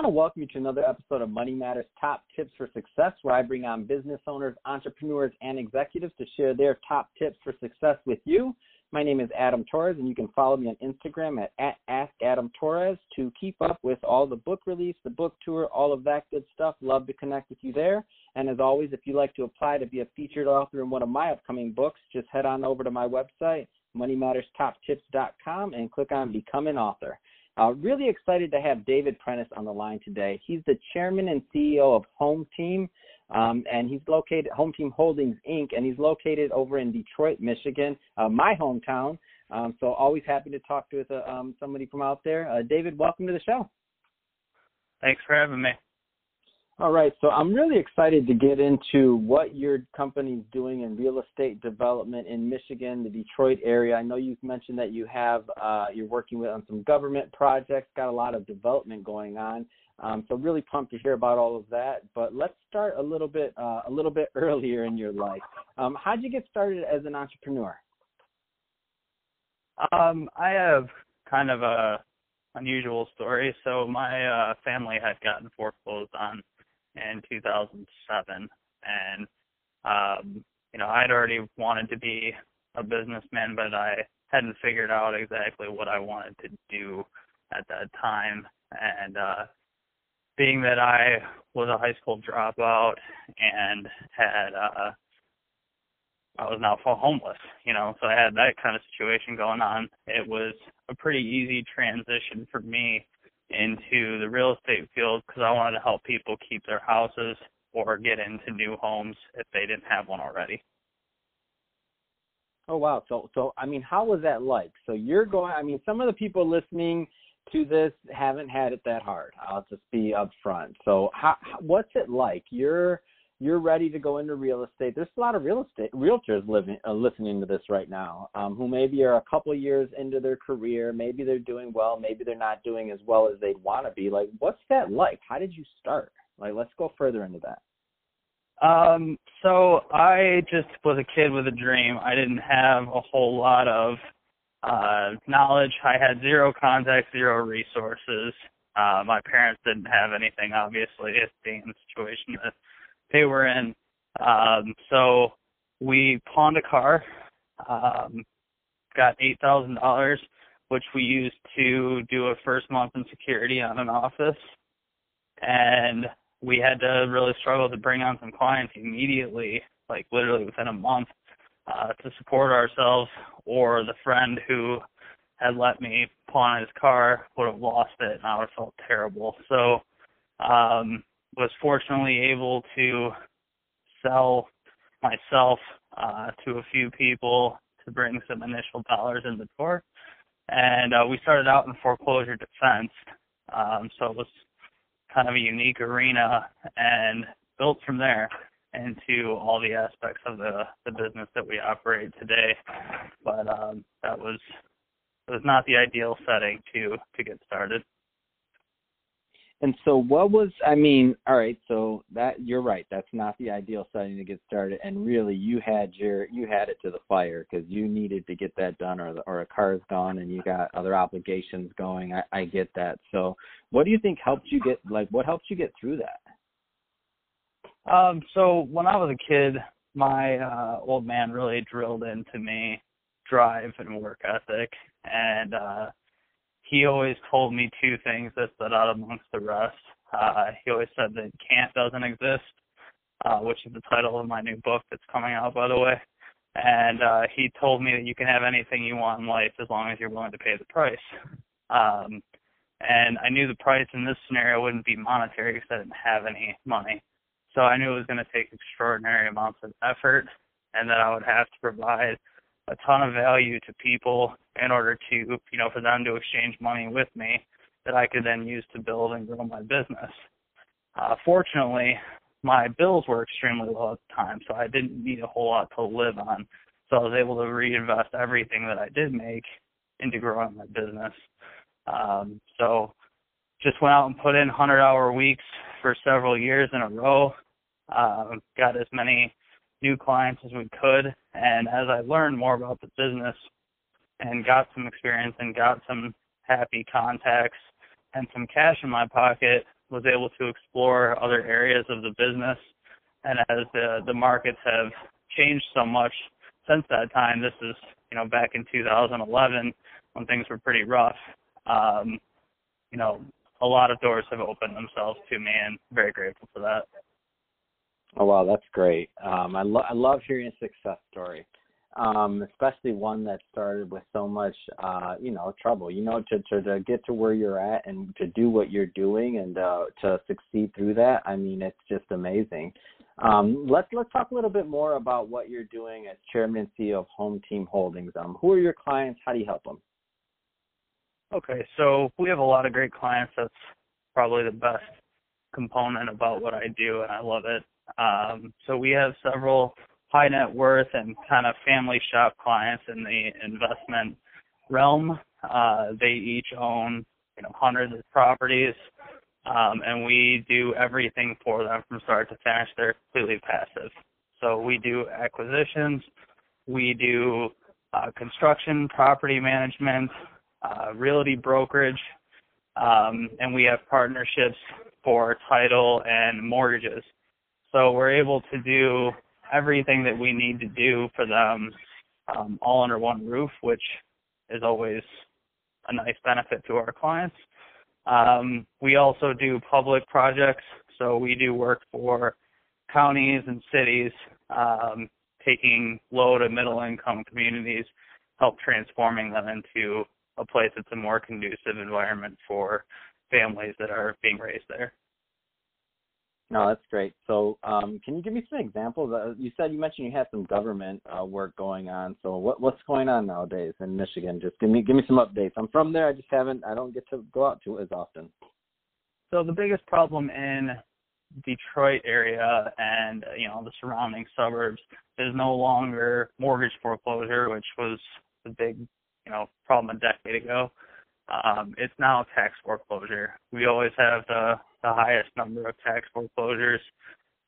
want to welcome you to another episode of Money Matters Top Tips for Success, where I bring on business owners, entrepreneurs, and executives to share their top tips for success with you. My name is Adam Torres, and you can follow me on Instagram at, at AskAdamTorres to keep up with all the book release, the book tour, all of that good stuff. Love to connect with you there. And as always, if you'd like to apply to be a featured author in one of my upcoming books, just head on over to my website, moneymatterstoptips.com, and click on Become an Author. Uh, really excited to have David Prentice on the line today. He's the chairman and CEO of Home Team, um, and he's located Home Team Holdings Inc. and he's located over in Detroit, Michigan, uh, my hometown. Um, so always happy to talk to uh, um, somebody from out there. Uh, David, welcome to the show. Thanks for having me. All right, so I'm really excited to get into what your company's doing in real estate development in Michigan, the Detroit area. I know you've mentioned that you have uh, you're working with on some government projects, got a lot of development going on. Um, so really pumped to hear about all of that. But let's start a little bit uh, a little bit earlier in your life. Um, how'd you get started as an entrepreneur? Um, I have kind of a unusual story. So my uh, family had gotten foreclosed on in 2007, and um, you know I'd already wanted to be a businessman, but I hadn't figured out exactly what I wanted to do at that time. And uh, being that I was a high school dropout and had uh, I was now homeless, you know, so I had that kind of situation going on. It was a pretty easy transition for me into the real estate field because I wanted to help people keep their houses or get into new homes if they didn't have one already. Oh wow. So so I mean how was that like? So you're going I mean some of the people listening to this haven't had it that hard. I'll just be upfront. So how what's it like? You're you're ready to go into real estate. There's a lot of real estate realtors living uh, listening to this right now, um, who maybe are a couple years into their career. Maybe they're doing well. Maybe they're not doing as well as they'd want to be. Like, what's that like? How did you start? Like, let's go further into that. Um, so I just was a kid with a dream. I didn't have a whole lot of uh knowledge. I had zero contacts, zero resources. Uh my parents didn't have anything obviously, being in the situation that they were in. Um, so we pawned a car, um, got eight thousand dollars, which we used to do a first month in security on an office, and we had to really struggle to bring on some clients immediately, like literally within a month, uh, to support ourselves. Or the friend who had let me pawn his car would have lost it, and I would have felt terrible. So um, was fortunately able to sell myself uh, to a few people to bring some initial dollars in the door. And uh, we started out in foreclosure defense. Um, so it was kind of a unique arena and built from there into all the aspects of the, the business that we operate today. But um, that was it was not the ideal setting to to get started. And so, what was I mean? All right, so that you're right. That's not the ideal setting to get started. And really, you had your you had it to the fire because you needed to get that done, or the, or a car's gone, and you got other obligations going. I, I get that. So, what do you think helped you get like what helped you get through that? Um, so when I was a kid, my uh, old man really drilled into me drive and work ethic, and uh, he always told me two things that stood out amongst the rest. Uh, he always said that can't doesn't exist, uh, which is the title of my new book that's coming out, by the way. And uh, he told me that you can have anything you want in life as long as you're willing to pay the price. Um, and I knew the price in this scenario wouldn't be monetary because I didn't have any money. So I knew it was going to take extraordinary amounts of effort and that I would have to provide a ton of value to people in order to, you know, for them to exchange money with me that I could then use to build and grow my business. Uh, fortunately, my bills were extremely low at the time, so I didn't need a whole lot to live on. So I was able to reinvest everything that I did make into growing my business. Um, so just went out and put in 100 hour weeks for several years in a row. Uh, got as many new clients as we could. And as I learned more about the business and got some experience and got some happy contacts and some cash in my pocket, was able to explore other areas of the business. And as the the markets have changed so much since that time, this is you know back in 2011 when things were pretty rough. Um, you know, a lot of doors have opened themselves to me, and I'm very grateful for that. Oh wow, that's great. Um, I, I love hearing a success story, um, especially one that started with so much, uh, you know, trouble. You know, to, to to get to where you're at and to do what you're doing and uh, to succeed through that. I mean, it's just amazing. Um, let's let's talk a little bit more about what you're doing as chairman and CEO of Home Team Holdings. Um, who are your clients? How do you help them? Okay, so we have a lot of great clients. That's probably the best component about what I do, and I love it. Um, so we have several high net worth and kind of family shop clients in the investment realm. Uh, they each own you know hundreds of properties, um, and we do everything for them from start to finish. They're completely passive. So we do acquisitions, we do uh, construction, property management, uh, realty brokerage, um, and we have partnerships for title and mortgages. So we're able to do everything that we need to do for them um, all under one roof, which is always a nice benefit to our clients. Um, we also do public projects, so we do work for counties and cities, um, taking low to middle income communities, help transforming them into a place that's a more conducive environment for families that are being raised there. No, that's great. So, um, can you give me some examples? Uh, you said you mentioned you had some government uh, work going on. So, what what's going on nowadays in Michigan? Just give me give me some updates. I'm from there. I just haven't. I don't get to go out to it as often. So the biggest problem in Detroit area and you know the surrounding suburbs is no longer mortgage foreclosure, which was the big you know problem a decade ago. Um, it's now tax foreclosure. We always have the the highest number of tax foreclosures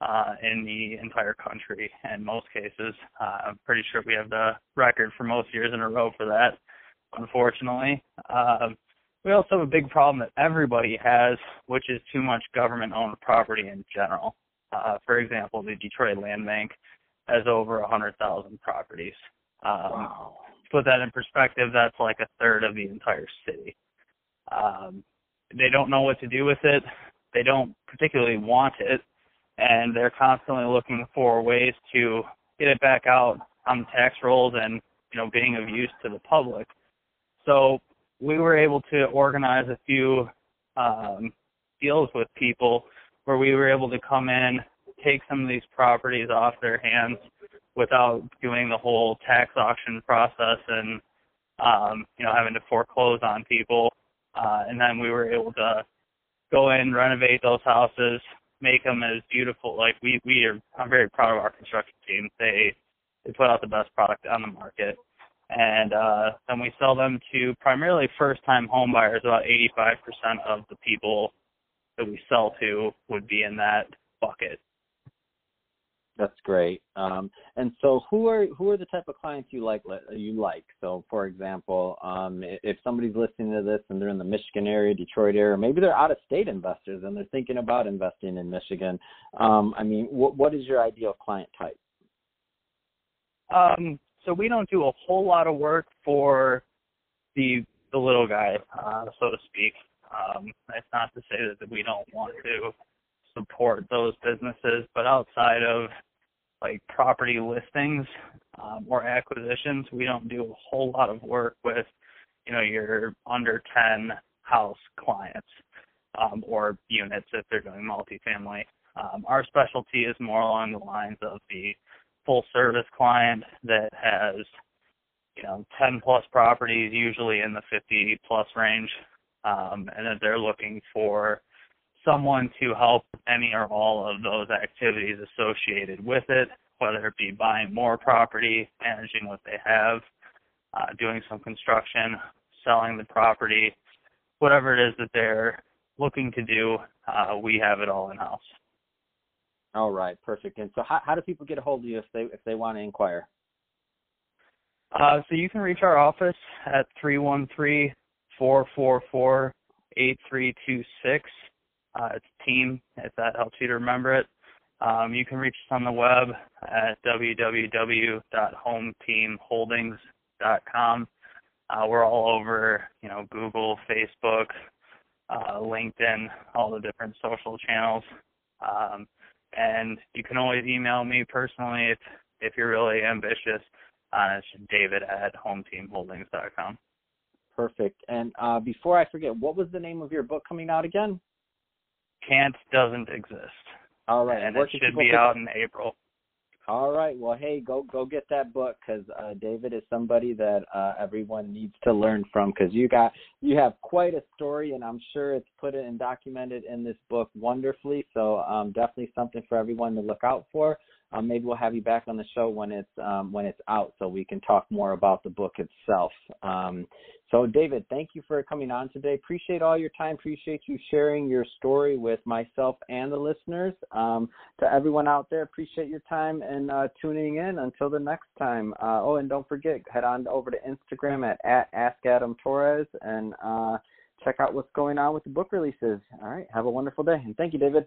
uh, in the entire country in most cases. Uh, I'm pretty sure we have the record for most years in a row for that, unfortunately. Um, we also have a big problem that everybody has, which is too much government owned property in general. Uh, for example, the Detroit Land Bank has over 100,000 properties. Um, wow. Put that in perspective, that's like a third of the entire city. Um, they don't know what to do with it. They don't particularly want it. And they're constantly looking for ways to get it back out on the tax rolls and you know being of use to the public. So we were able to organize a few um, deals with people where we were able to come in take some of these properties off their hands without doing the whole tax auction process and um, you know having to foreclose on people uh, and then we were able to go in, renovate those houses, make them as beautiful. Like we we are, I'm very proud of our construction team. They they put out the best product on the market, and uh, then we sell them to primarily first-time home buyers. About 85% of the people that we sell to would be in that bucket. That's great. Um, and so, who are who are the type of clients you like? You like. So, for example, um, if somebody's listening to this and they're in the Michigan area, Detroit area, maybe they're out of state investors and they're thinking about investing in Michigan. Um, I mean, what what is your ideal client type? Um, so we don't do a whole lot of work for the the little guy, uh, so to speak. Um, it's not to say that we don't want to support those businesses, but outside of like property listings um, or acquisitions, we don't do a whole lot of work with, you know, your under 10 house clients um, or units if they're doing multifamily. Um, our specialty is more along the lines of the full service client that has, you know, 10 plus properties, usually in the 50 plus range, um, and that they're looking for someone to help any or all of those activities associated with it, whether it be buying more property, managing what they have, uh, doing some construction, selling the property, whatever it is that they're looking to do, uh, we have it all in house. All right, perfect. And so, how, how do people get a hold of you if they if they want to inquire? Uh, so you can reach our office at three one three four four four eight three two six Uh, it's team, if that helps you to remember it. Um, you can reach us on the web at www.hometeamholdings.com. Uh, we're all over, you know, Google, Facebook, uh, LinkedIn, all the different social channels. Um, and you can always email me personally if if you're really ambitious. Uh, it's David at hometeamholdings.com. Perfect. And uh, before I forget, what was the name of your book coming out again? Can't doesn't exist. All right, and it should be out in April. All right. Well, hey, go go get that book because uh, David is somebody that uh, everyone needs to learn from because you got you have quite a story, and I'm sure it's put it and documented in this book wonderfully. So um, definitely something for everyone to look out for. Um, maybe we'll have you back on the show when it's um, when it's out, so we can talk more about the book itself. Um, so, David, thank you for coming on today. Appreciate all your time. Appreciate you sharing your story with myself and the listeners. Um, to everyone out there, appreciate your time and uh, tuning in. Until the next time. Uh, oh, and don't forget, head on over to Instagram at, at Ask Adam Torres and uh, check out what's going on with the book releases. All right, have a wonderful day, and thank you, David.